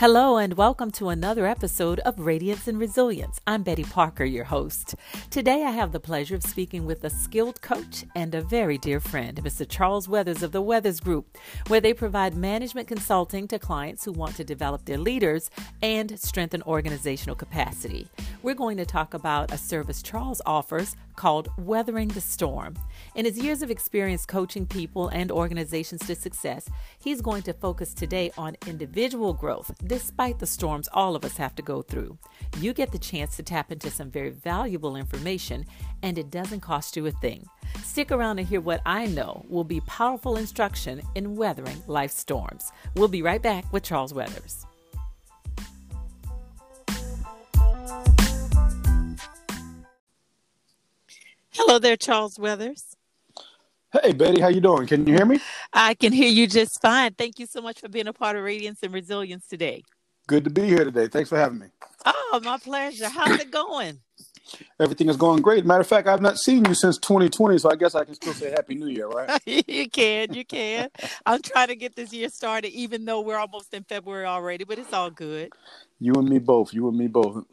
Hello, and welcome to another episode of Radiance and Resilience. I'm Betty Parker, your host. Today, I have the pleasure of speaking with a skilled coach and a very dear friend, Mr. Charles Weathers of the Weathers Group, where they provide management consulting to clients who want to develop their leaders and strengthen organizational capacity. We're going to talk about a service Charles offers called Weathering the Storm. In his years of experience coaching people and organizations to success, he's going to focus today on individual growth, despite the storms all of us have to go through. You get the chance to tap into some very valuable information, and it doesn't cost you a thing. Stick around and hear what I know will be powerful instruction in weathering life's storms. We'll be right back with Charles Weathers. Hello there, Charles Weathers. Hey Betty, how you doing? Can you hear me? I can hear you just fine. Thank you so much for being a part of Radiance and Resilience today. Good to be here today. Thanks for having me. Oh, my pleasure. How's it going? Everything is going great. Matter of fact, I've not seen you since 2020, so I guess I can still say Happy New Year, right? you can, you can. I'm trying to get this year started, even though we're almost in February already, but it's all good. You and me both. You and me both.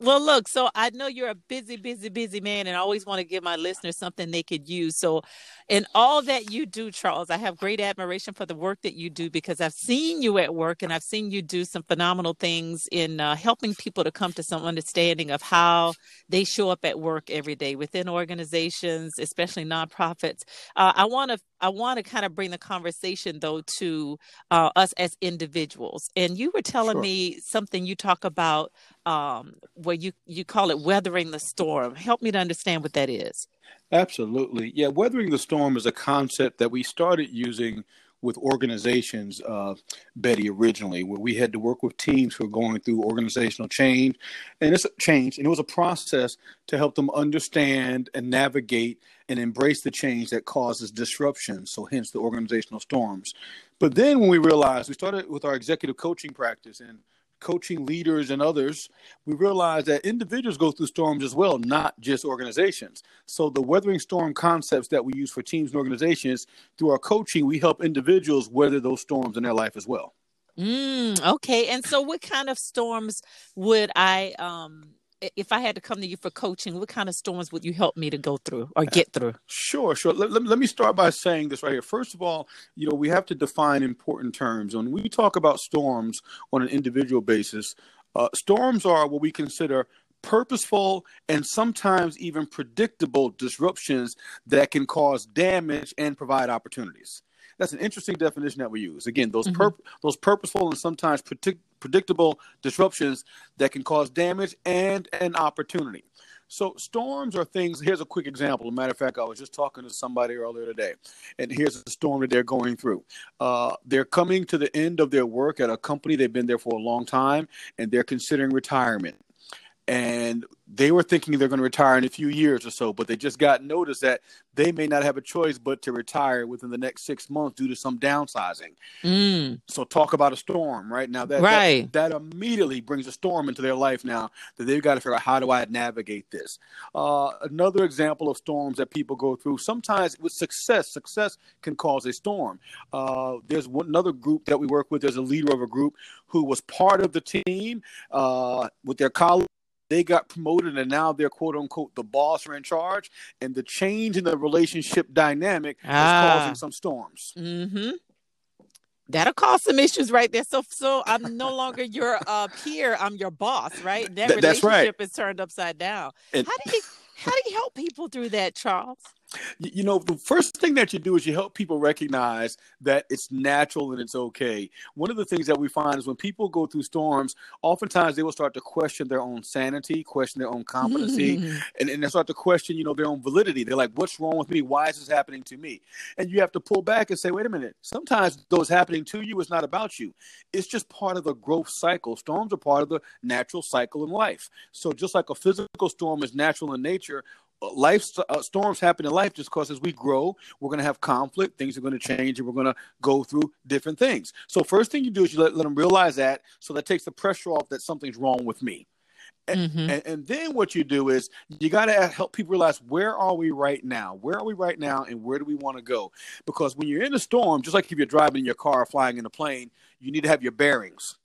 Well, look, so I know you're a busy, busy, busy man, and I always want to give my listeners something they could use. So, in all that you do, Charles, I have great admiration for the work that you do because I've seen you at work and I've seen you do some phenomenal things in uh, helping people to come to some understanding of how they show up at work every day within organizations, especially nonprofits. Uh, I want to I want to kind of bring the conversation though to uh, us as individuals. And you were telling sure. me something you talk about um, where you you call it weathering the storm. Help me to understand what that is. Absolutely, yeah. Weathering the storm is a concept that we started using with organizations, uh, Betty, originally, where we had to work with teams who are going through organizational change, and it's a change, and it was a process to help them understand and navigate and embrace the change that causes disruption. So, hence the organizational storms. But then, when we realized, we started with our executive coaching practice, and coaching leaders and others, we realize that individuals go through storms as well, not just organizations. So the weathering storm concepts that we use for teams and organizations through our coaching, we help individuals weather those storms in their life as well. Mm, okay. And so what kind of storms would I um if I had to come to you for coaching, what kind of storms would you help me to go through or get through? Sure, sure. Let, let, let, me start by saying this right here. First of all, you know, we have to define important terms. When we talk about storms on an individual basis, uh, storms are what we consider purposeful and sometimes even predictable disruptions that can cause damage and provide opportunities. That's an interesting definition that we use. Again, those mm-hmm. pur- those purposeful and sometimes predict- predictable disruptions that can cause damage and an opportunity. So storms are things. Here's a quick example. As a matter of fact, I was just talking to somebody earlier today, and here's a storm that they're going through. Uh, they're coming to the end of their work at a company. They've been there for a long time, and they're considering retirement and they were thinking they're going to retire in a few years or so, but they just got notice that they may not have a choice but to retire within the next six months due to some downsizing. Mm. So talk about a storm, right? Now that, right. that, that immediately brings a storm into their life now that they've got to figure out how do I navigate this. Uh, another example of storms that people go through sometimes with success. Success can cause a storm. Uh, there's one, another group that we work with. There's a leader of a group who was part of the team uh, with their colleagues they got promoted and now they're quote unquote the boss or in charge and the change in the relationship dynamic ah. is causing some storms mm-hmm. that'll cause some issues right there so so i'm no longer your uh, peer i'm your boss right that Th- relationship right. is turned upside down and- how do you how do you help people through that charles you know the first thing that you do is you help people recognize that it's natural and it's okay. One of the things that we find is when people go through storms oftentimes they will start to question their own sanity question their own competency and, and they start to question you know their own validity. They're like what's wrong with me? Why is this happening to me? And you have to pull back and say wait a minute. Sometimes those happening to you is not about you. It's just part of the growth cycle. Storms are part of the natural cycle in life. So just like a physical storm is natural in nature life uh, storms happen in life just because as we grow we're going to have conflict things are going to change and we're going to go through different things. So first thing you do is you let, let them realize that so that takes the pressure off that something's wrong with me. And, mm-hmm. and, and, then what you do is you got to help people realize where are we right now? Where are we right now and where do we want to go? Because when you're in a storm just like if you're driving in your car or flying in a plane you need to have your bearings.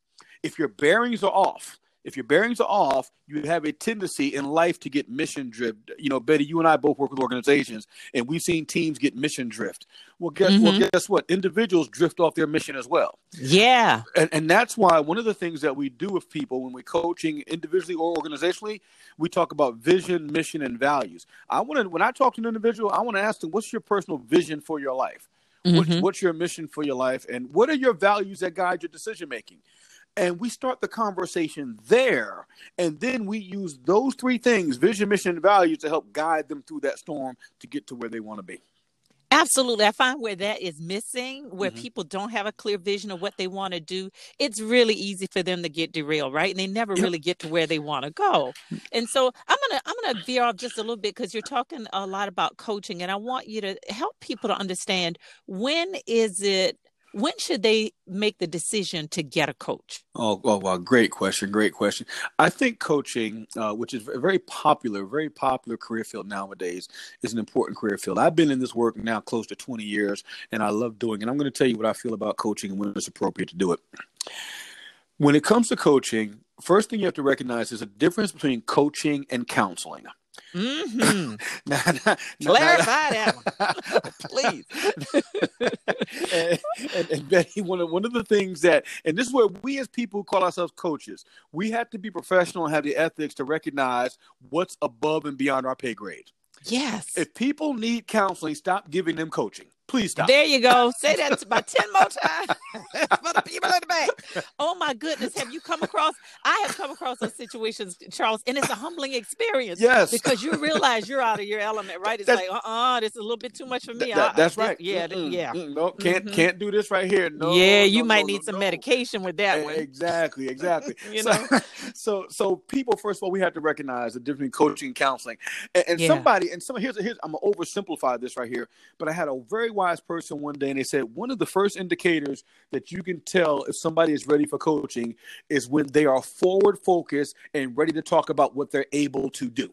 If your bearings are off, if your bearings are off, you have a tendency in life to get mission drift. You know, Betty, you and I both work with organizations, and we've seen teams get mission drift. Well, guess mm-hmm. well, guess what? Individuals drift off their mission as well. Yeah, and and that's why one of the things that we do with people when we're coaching individually or organizationally, we talk about vision, mission, and values. I want to when I talk to an individual, I want to ask them, "What's your personal vision for your life?" Mm-hmm. What, what's your mission for your life, and what are your values that guide your decision making? And we start the conversation there. And then we use those three things vision mission and values to help guide them through that storm to get to where they want to be. Absolutely. I find where that is missing where mm-hmm. people don't have a clear vision of what they want to do it's really easy for them to get derailed right? And they never really get to where they want to go. And so i'm gonna i'm gonna veer off just a little bit because you're talking a lot about coaching and i want you to help people to understand when is it when should they make the decision to get a coach? Oh, oh well, great question. Great question. I think coaching, uh, which is a very popular, very popular career field nowadays, is an important career field. I've been in this work now close to 20 years, and I love doing it. I'm going to tell you what I feel about coaching and when it's appropriate to do it. When it comes to coaching, first thing you have to recognize is a difference between coaching and counseling. Mm-hmm. now, now, Clarify that one, please. and, and, and, Betty, one of one of the things that, and this is where we as people who call ourselves coaches, we have to be professional and have the ethics to recognize what's above and beyond our pay grade. Yes. If people need counseling, stop giving them coaching. Please stop. There you go. Say that about 10 more times for the people in the back. Oh my goodness. Have you come across? I have come across those situations, Charles, and it's a humbling experience. Yes. Because you realize you're out of your element, right? It's that's, like, uh uh-uh, uh, this is a little bit too much for me. That, that's I, right. yeah. Mm-mm, yeah. Mm-mm, no, can't mm-hmm. can't do this right here. No. Yeah, you no, might no, need some medication with that one. Exactly, exactly. you so, know? so so people, first of all, we have to recognize the difference between coaching and counseling. And, and yeah. somebody, and some here's here's I'm gonna oversimplify this right here, but I had a very wise person one day and they said one of the first indicators that you can tell if somebody is ready for coaching is when they are forward focused and ready to talk about what they're able to do.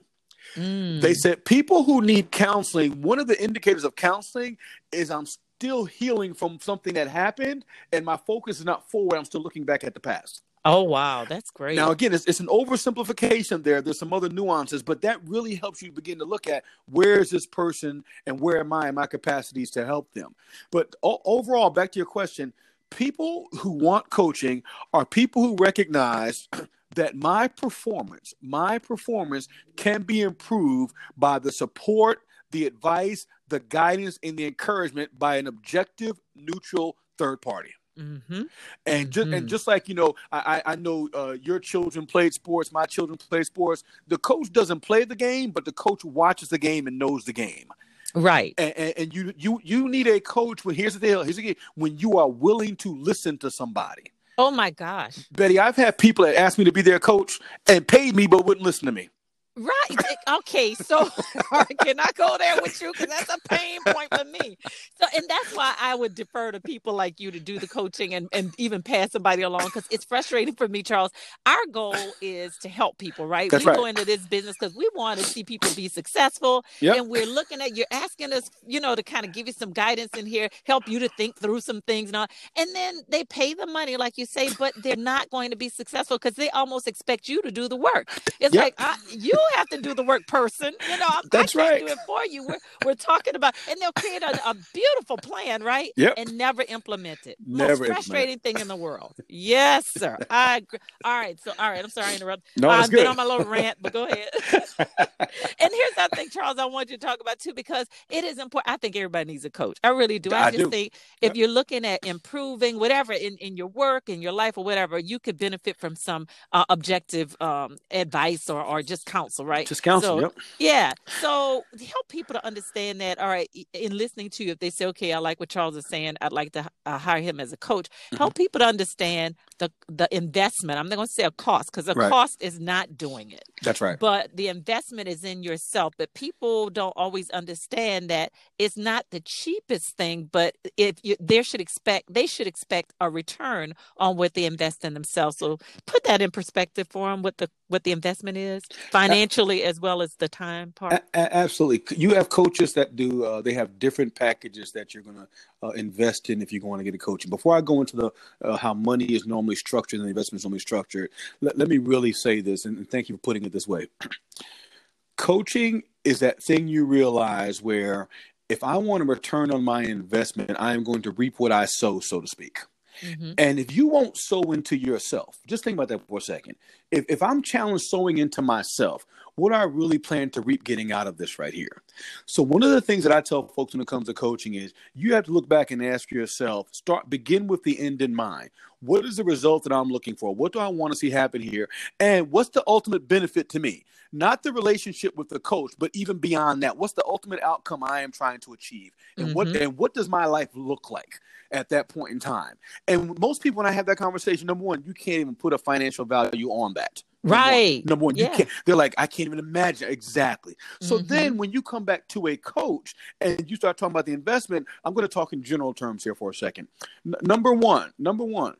Mm. They said people who need counseling, one of the indicators of counseling is I'm still healing from something that happened and my focus is not forward, I'm still looking back at the past. Oh wow, that's great. Now again, it's, it's an oversimplification there. There's some other nuances, but that really helps you begin to look at where is this person and where am I in my capacities to help them. But o- overall, back to your question, people who want coaching are people who recognize that my performance, my performance can be improved by the support, the advice, the guidance, and the encouragement by an objective, neutral third party. Mm-hmm. And just mm-hmm. and just like you know, I I know uh, your children played sports, my children play sports. The coach doesn't play the game, but the coach watches the game and knows the game. Right. And, and, and you you you need a coach. When here's the deal. Here's the deal. When you are willing to listen to somebody. Oh my gosh, Betty! I've had people that asked me to be their coach and paid me, but wouldn't listen to me. Right. Okay. So can I go there with you? Because that's a pain point for me. So, and that's why I would defer to people like you to do the coaching and, and even pass somebody along because it's frustrating for me, Charles. Our goal is to help people, right? That's we right. go into this business because we want to see people be successful. Yep. And we're looking at, you're asking us, you know, to kind of give you some guidance in here, help you to think through some things and all. And then they pay the money, like you say, but they're not going to be successful because they almost expect you to do the work. It's yep. like, I, you have to do the work, person. You know, I'm, that's I right. Do it for you. We're we're talking about, and they'll create a, a beautiful plan, right? Yep. And never implement it. Never Most frustrating thing in the world. Yes, sir. I agree. All right. So, all right. I'm sorry I interrupted. No, I've been on my little rant, but go ahead. and here's that thing, Charles. I want you to talk about too because it is important. I think everybody needs a coach. I really do. I, I just do. think if yep. you're looking at improving whatever in in your work, in your life, or whatever, you could benefit from some uh, objective um, advice or or just counsel, right? Just counsel. So, yep. Yeah. So help people to understand that. All right, in listening to you, if they say, "Okay, I like what Charles is saying. I'd like to uh, hire him as a coach." Mm-hmm. Help people to understand the the investment. I'm not going to say a cost because the right. cost is not doing it. That's right. But the investment is in yourself. But people don't always understand that it's not the cheapest thing. But if you, they should expect, they should expect a return on what they invest in themselves. So put that in perspective for them. What the what the investment is financially as well as the time part. A- absolutely. You have coaches that do. Uh, they have different packages that you're going to uh, invest in if you're going to get a coaching. Before I go into the uh, how money is normally structured and the investment is normally structured, let, let me really say this, and, and thank you for putting it this way. Coaching is that thing you realize where if I want a return on my investment, I am going to reap what I sow, so to speak. Mm-hmm. And if you won't sow into yourself, just think about that for a second. If, if I'm challenged sowing into myself, what do I really plan to reap getting out of this right here? So one of the things that I tell folks when it comes to coaching is you have to look back and ask yourself, start begin with the end in mind. What is the result that I'm looking for? What do I want to see happen here? And what's the ultimate benefit to me? Not the relationship with the coach, but even beyond that, what's the ultimate outcome I am trying to achieve? And mm-hmm. what and what does my life look like? at that point in time. And most people, when I have that conversation, number one, you can't even put a financial value on that. Right. Number one, yeah. you can't. They're like, I can't even imagine exactly. So mm-hmm. then, when you come back to a coach and you start talking about the investment, I'm going to talk in general terms here for a second. N- number one, number one,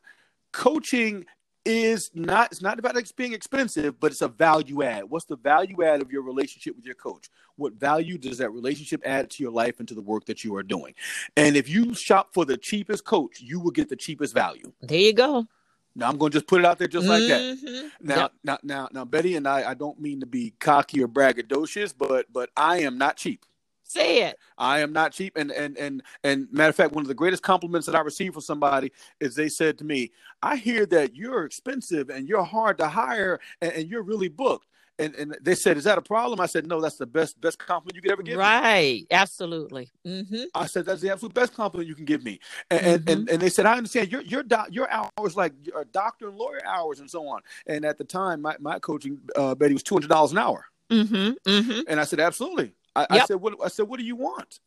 coaching is not it's not about it being expensive, but it's a value add. What's the value add of your relationship with your coach? What value does that relationship add to your life and to the work that you are doing? And if you shop for the cheapest coach, you will get the cheapest value. There you go. Now I'm going to just put it out there just like mm-hmm. that. Now, yep. now, now, now, Betty and I, I don't mean to be cocky or braggadocious, but but I am not cheap. Say it. I am not cheap, and and and and matter of fact, one of the greatest compliments that I received from somebody is they said to me, "I hear that you're expensive and you're hard to hire, and, and you're really booked." And, and they said, "Is that a problem?" I said, "No, that's the best best compliment you could ever give." Right, me. absolutely. Mm-hmm. I said, "That's the absolute best compliment you can give me." And mm-hmm. and, and, they said, "I understand your your doc, your hours like your doctor and lawyer hours and so on." And at the time, my my coaching uh, Betty was two hundred dollars an hour. Mm-hmm. Mm-hmm. And I said, "Absolutely." I, yep. I, said, "What?" I said, "What do you want?"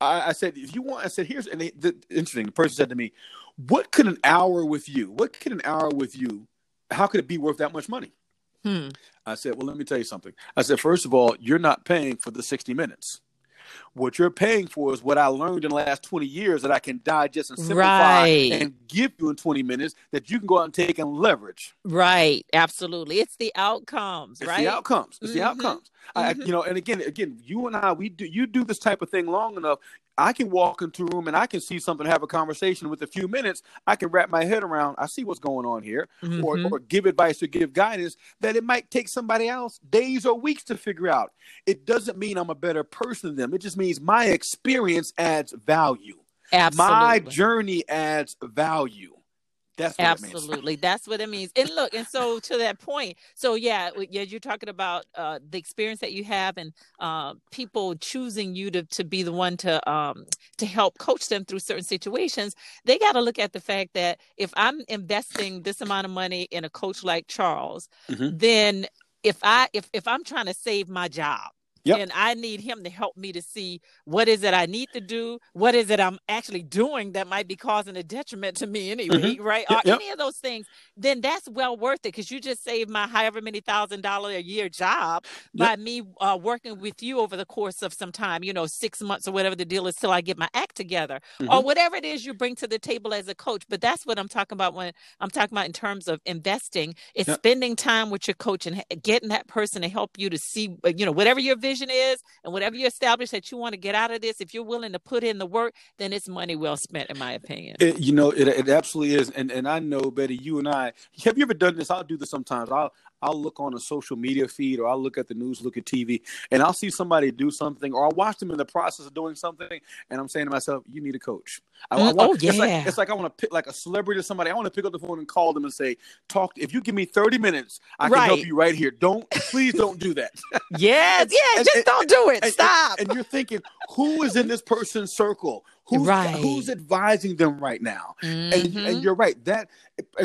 I, I said, "If you want," I said, "Here's." And they, the, interesting. The person said to me, "What could an hour with you? What could an hour with you? How could it be worth that much money?" Hmm. I said, Well, let me tell you something. I said, First of all, you're not paying for the 60 minutes. What you're paying for is what I learned in the last 20 years that I can digest and simplify right. and give you in 20 minutes that you can go out and take and leverage. Right. Absolutely. It's the outcomes, it's right? the outcomes. It's mm-hmm. the outcomes. Mm-hmm. you know, and again, again, you and I, we do you do this type of thing long enough. I can walk into a room and I can see something, have a conversation with a few minutes. I can wrap my head around. I see what's going on here, mm-hmm. or or give advice or give guidance that it might take somebody else days or weeks to figure out. It doesn't mean I'm a better person than them. It just means my experience adds value. Absolutely. My journey adds value. That's absolutely. That's what it means. And look, and so to that point, so yeah, yeah, you're talking about uh, the experience that you have and uh, people choosing you to to be the one to um, to help coach them through certain situations. They got to look at the fact that if I'm investing this amount of money in a coach like Charles, mm-hmm. then if I if if I'm trying to save my job, Yep. And I need him to help me to see what is it I need to do, what is it I'm actually doing that might be causing a detriment to me anyway, mm-hmm. right? Yep. Or yep. any of those things, then that's well worth it because you just saved my however many thousand dollar a year job by me uh, working with you over the course of some time, you know, six months or whatever the deal is till I get my act together mm-hmm. or whatever it is you bring to the table as a coach. But that's what I'm talking about when I'm talking about in terms of investing. It's spending time with your coach and getting that person to help you to see, uh, you know, whatever your vision vision is and whatever you establish that you want to get out of this, if you're willing to put in the work, then it's money well spent, in my opinion. It, you know, it, it absolutely is. And and I know, Betty, you and I, have you ever done this? I'll do this sometimes. I'll I'll look on a social media feed or I'll look at the news, look at TV, and I'll see somebody do something or I'll watch them in the process of doing something, and I'm saying to myself, "You need a coach." I, mm, I want, oh yeah. It's like, it's like I want to pick like a celebrity or somebody. I want to pick up the phone and call them and say, "Talk. If you give me 30 minutes, I can help you right here. Don't please don't do that." yes, yeah, just and, don't do it. And, Stop. And, you're thinking, who is in this person's circle? Who's, right. who's advising them right now? Mm-hmm. And, and you're right. That,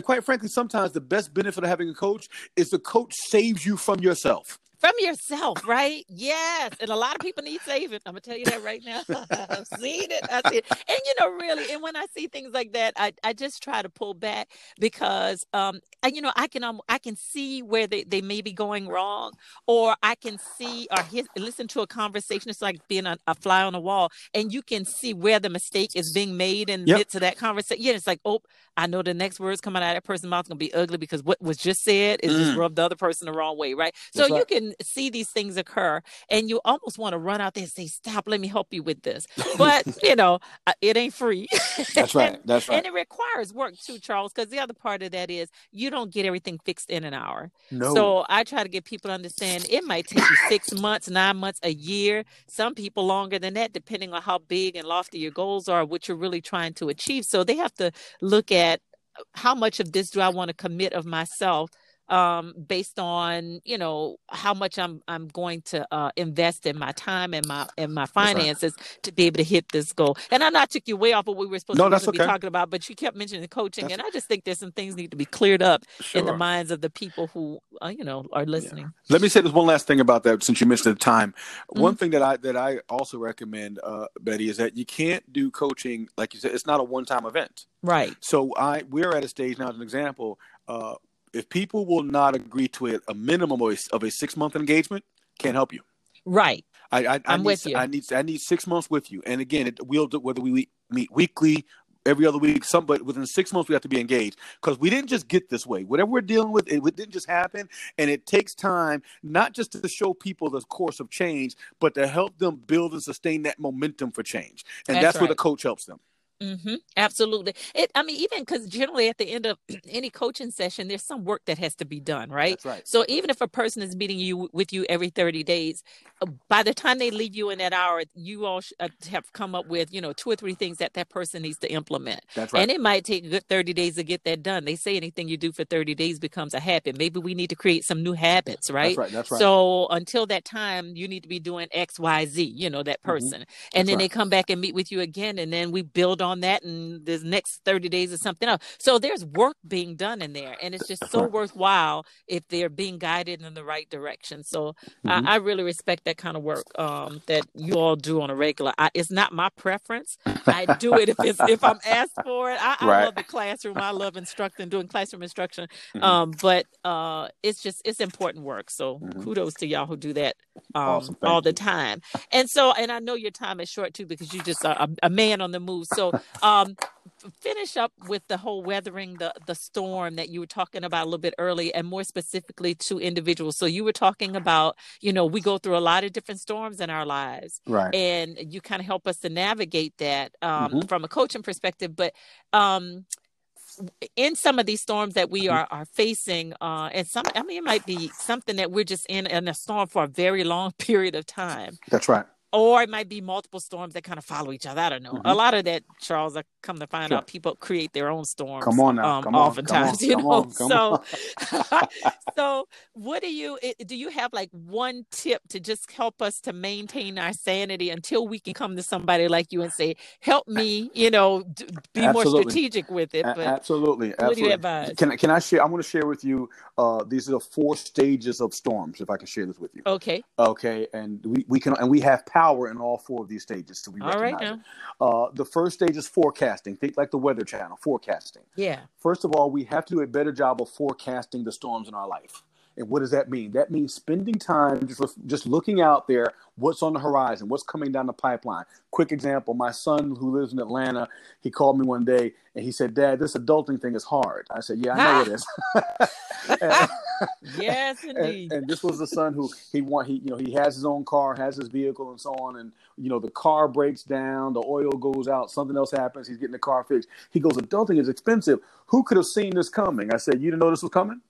quite frankly, sometimes the best benefit of having a coach is the coach saves you from yourself from yourself, right? Yes. And a lot of people need saving. I'm gonna tell you that right now. I've seen it. I see it. And you know, really, and when I see things like that, I, I just try to pull back because um I, you know, I can um, I can see where they, they may be going wrong, or I can see or his, listen to a conversation. It's like being a, a, fly on the wall, and you can see where the mistake is being made in yep. midst of that conversation. Yeah, it's like, oh, I know the next words coming out of that person's mouth gonna be ugly because what was just said is mm. just rubbed the other person the wrong way, right? So That's you right. can can see these things occur and you almost want to run out there and say stop let me help you with this. But you know uh, it ain't free. That's right that's right. and it requires work too charles because the other part of that is you don't get everything fixed in an hour. No. so i try to get people to understand it might take you six months nine months a year some people longer than that depending on how big and lofty your goals are what you're really trying to achieve. So they have to look at uh, how much of this do i want to commit of myself um, based on you know how much I'm I'm going to uh, invest in my time and my and my finances right. to be able to hit this goal. And I not took you way off what we were supposed no, to okay. be talking about, but you kept mentioning coaching, that's and I just think there's some things need to be cleared up sure. in the minds of the people who uh, you know are listening. Yeah. Let me say this one last thing about that, since you missed the time. Mm-hmm. One thing that I that I also recommend, uh, Betty, is that you can't do coaching like you said. It's not a one time event. Right. So I we're at a stage now, as an example. Uh, if people will not agree to a, a minimum of a, six month engagement, can't help you. Right. I, I, am with you. I need I need six months with you. And again, it, we'll do, whether we meet weekly, every other week, some but within six months we have to be engaged because we didn't just get this way. Whatever we're dealing with, it, it, didn't just happen, and it takes time not just to show people the course of change, but to help them build and sustain that momentum for change. And that's, that's right. where the coach helps them. Mm-hmm. Absolutely. It. I mean, even because generally at the end of any coaching session, there's some work that has to be done, right? That's right. So even if a person is meeting you with you every 30 days, uh, by the time they leave you in that hour, you all uh, have come up with you know two or three things that that person needs to implement. That's right. And it might take a good 30 days to get that done. They say anything you do for 30 days becomes a habit. Maybe we need to create some new habits, right? That's right. That's right. So until that time, you need to be doing X, Y, Z. You know that person, mm-hmm. and then right. they come back and meet with you again, and then we build on that and this next 30 days or something else. So there's work being done in there. And it's just so worthwhile if they're being guided in the right direction. So mm-hmm. I, I, really respect that kind of work um, that you all do on a regular. I, it's not my preference. I do it if it's if I'm asked for it. I, I love the classroom. I love instructing, doing classroom instruction. Mm-hmm. Um, but uh, it's just it's important work. So mm-hmm. kudos to y'all who do that um, awesome. all the time. And so, and I know your time is short too because you just are a, a man on the move. So, um, finish up with the whole weathering the the storm that you were talking about a little bit early and more specifically to individuals. So you were talking about you know we go through a lot of different storms in our lives right. and you kind of help us to navigate that um, mm-hmm. from a coaching perspective. But um, in some of these storms that we mm-hmm. are are facing uh and some i mean it might be something that we're just in in a storm for a very long period of time. That's right or it might be multiple storms that kind of follow each other. I don't know. Mm-hmm. A lot of that, Charles, I come to find sure. out people create their own storms. Come on now. Um, come oftentimes, on, you know. On, so, so what do you do? You have like one tip to just help us to maintain our sanity until we can come to somebody like you and say, "Help me," you know, be Absolutely. more strategic with it. But Absolutely. What do you advise? Can Can I share? I want to share with you. Uh, these are the four stages of storms. If I can share this with you. Okay. Okay, and we we can and we have power in all four of these stages. So we all recognize right it. Uh, the first stage is forecasting. Think like the Weather Channel, forecasting. Yeah. First of all, we have to do a better job of forecasting the storms in our life. And what does that mean? That means spending time just just looking out there, what's on the horizon, what's coming down the pipeline. Quick example: my son, who lives in Atlanta, he called me one day and he said, "Dad, this adulting thing is hard." I said, "Yeah, I know it is." and, yes, indeed. And, and, this was the son who he want he you know he has his own car, has his vehicle, and so on. And you know the car breaks down, the oil goes out, something else happens. He's getting the car fixed. He goes, "Adulting is expensive. Who could have seen this coming?" I said, "You didn't know this was coming."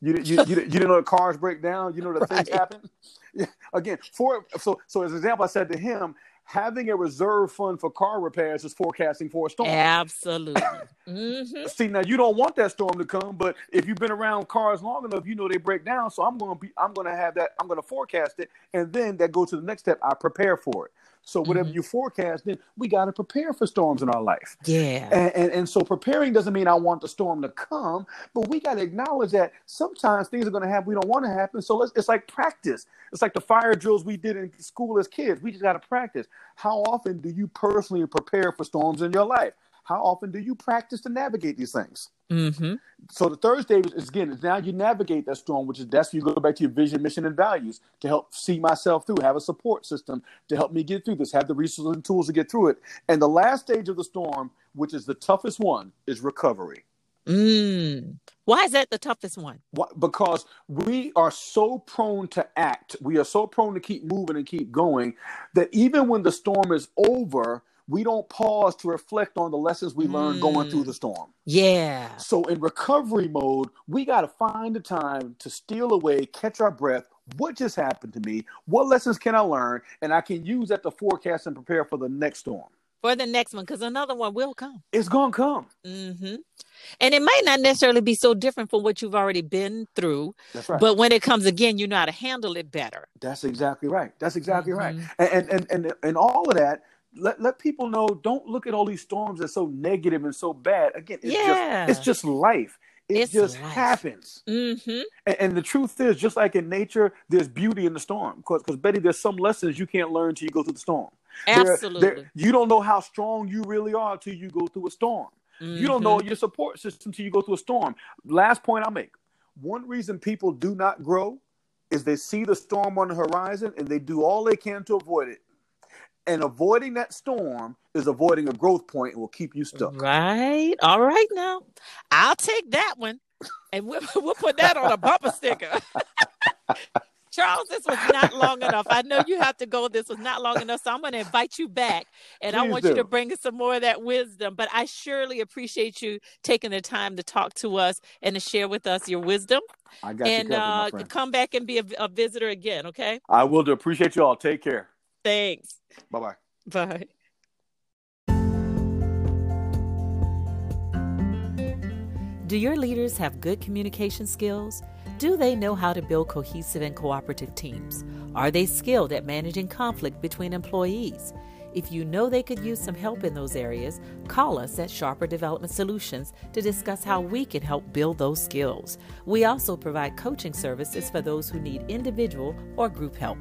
You, you, you, you didn't know that cars break down. You know that right. things happen. Yeah. Again, for so so as an example, I said to him, having a reserve fund for car repairs is forecasting for a storm. Absolutely. mm-hmm. See, now you don't want that storm to come, but if you've been around cars long enough, you know they break down. So I'm going to be, I'm going to have that, I'm going to forecast it, and then that goes to the next step. I prepare for it. So whatever mm-hmm. you forecast, then we got to prepare for storms in our life. Yeah. And, and, and so preparing doesn't mean I want the storm to come, but we got to acknowledge that sometimes things are going to happen we don't want to happen. So let's, it's like practice. It's like the fire drills we did in school as kids. We just got to practice. How often do you personally prepare for storms in your life? How often do you practice to navigate these things? Mm-hmm. So the third stage is again is now you navigate that storm, which is that's you go back to your vision, mission, and values to help see myself through, have a support system to help me get through this, have the resources and tools to get through it. And the last stage of the storm, which is the toughest one, is recovery. Mm. Why is that the toughest one? Because we are so prone to act, we are so prone to keep moving and keep going that even when the storm is over, we don't pause to reflect on the lessons we learned mm. going through the storm. Yeah. So in recovery mode, we got to find the time to steal away, catch our breath. What just happened to me? What lessons can I learn? And I can use that to forecast and prepare for the next storm for the next one because another one will come. It's gonna come. Mm-hmm. And it might not necessarily be so different from what you've already been through. That's right. But when it comes again, you know how to handle it better. That's exactly right. That's exactly mm-hmm. right. And, and and and all of that. Let, let people know. Don't look at all these storms as so negative and so bad. Again, it's yeah. just it's just life. It it's just life. happens. Mm-hmm. And, and, the truth is, just like in nature, there's beauty in the storm. Because Betty, there's some lessons you can't learn till you go through the storm. Absolutely. They're, they're, you don't know how strong you really are until you go through a storm. Mm-hmm. You don't know mm-hmm. your support system until you go through a storm. Last point I'll make. One reason people do not grow is they see the storm on the horizon and they do all they can to avoid it. And avoiding that storm is avoiding a growth point and will keep you stuck. Right. All right now. I'll take that one. And we'll, we'll put that on a bumper sticker. Charles, this was not long enough. I know you have to go. This was not long enough. So I'm going to invite you back and Please I want do. you to bring us some more of that wisdom. But I surely appreciate you taking the time to talk to us and to share with us your wisdom. I got and you covered, uh, come back and be a, a visitor again, okay? I will do. Appreciate you all. Take care. Thanks. Bye-bye. Bye. Do your leaders have good communication skills? Do they know how to build cohesive and cooperative teams? Are they skilled at managing conflict between employees? If you know they could use some help in those areas, call us at Sharper Development Solutions to discuss how we can help build those skills. We also provide coaching services for those who need individual or group help.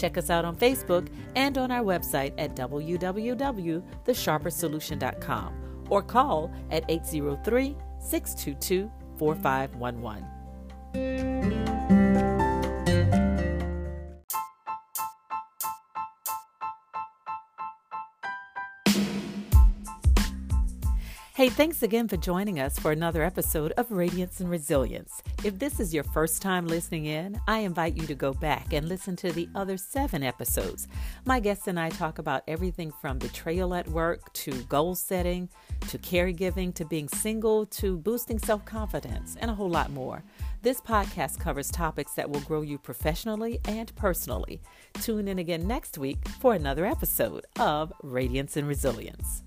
Check us out on Facebook and on our website at www.thesharpersolution.com or call at 803 622 4511. Hey, thanks again for joining us for another episode of Radiance and Resilience. If this is your first time listening in, I invite you to go back and listen to the other seven episodes. My guests and I talk about everything from betrayal at work to goal setting to caregiving to being single to boosting self confidence and a whole lot more. This podcast covers topics that will grow you professionally and personally. Tune in again next week for another episode of Radiance and Resilience.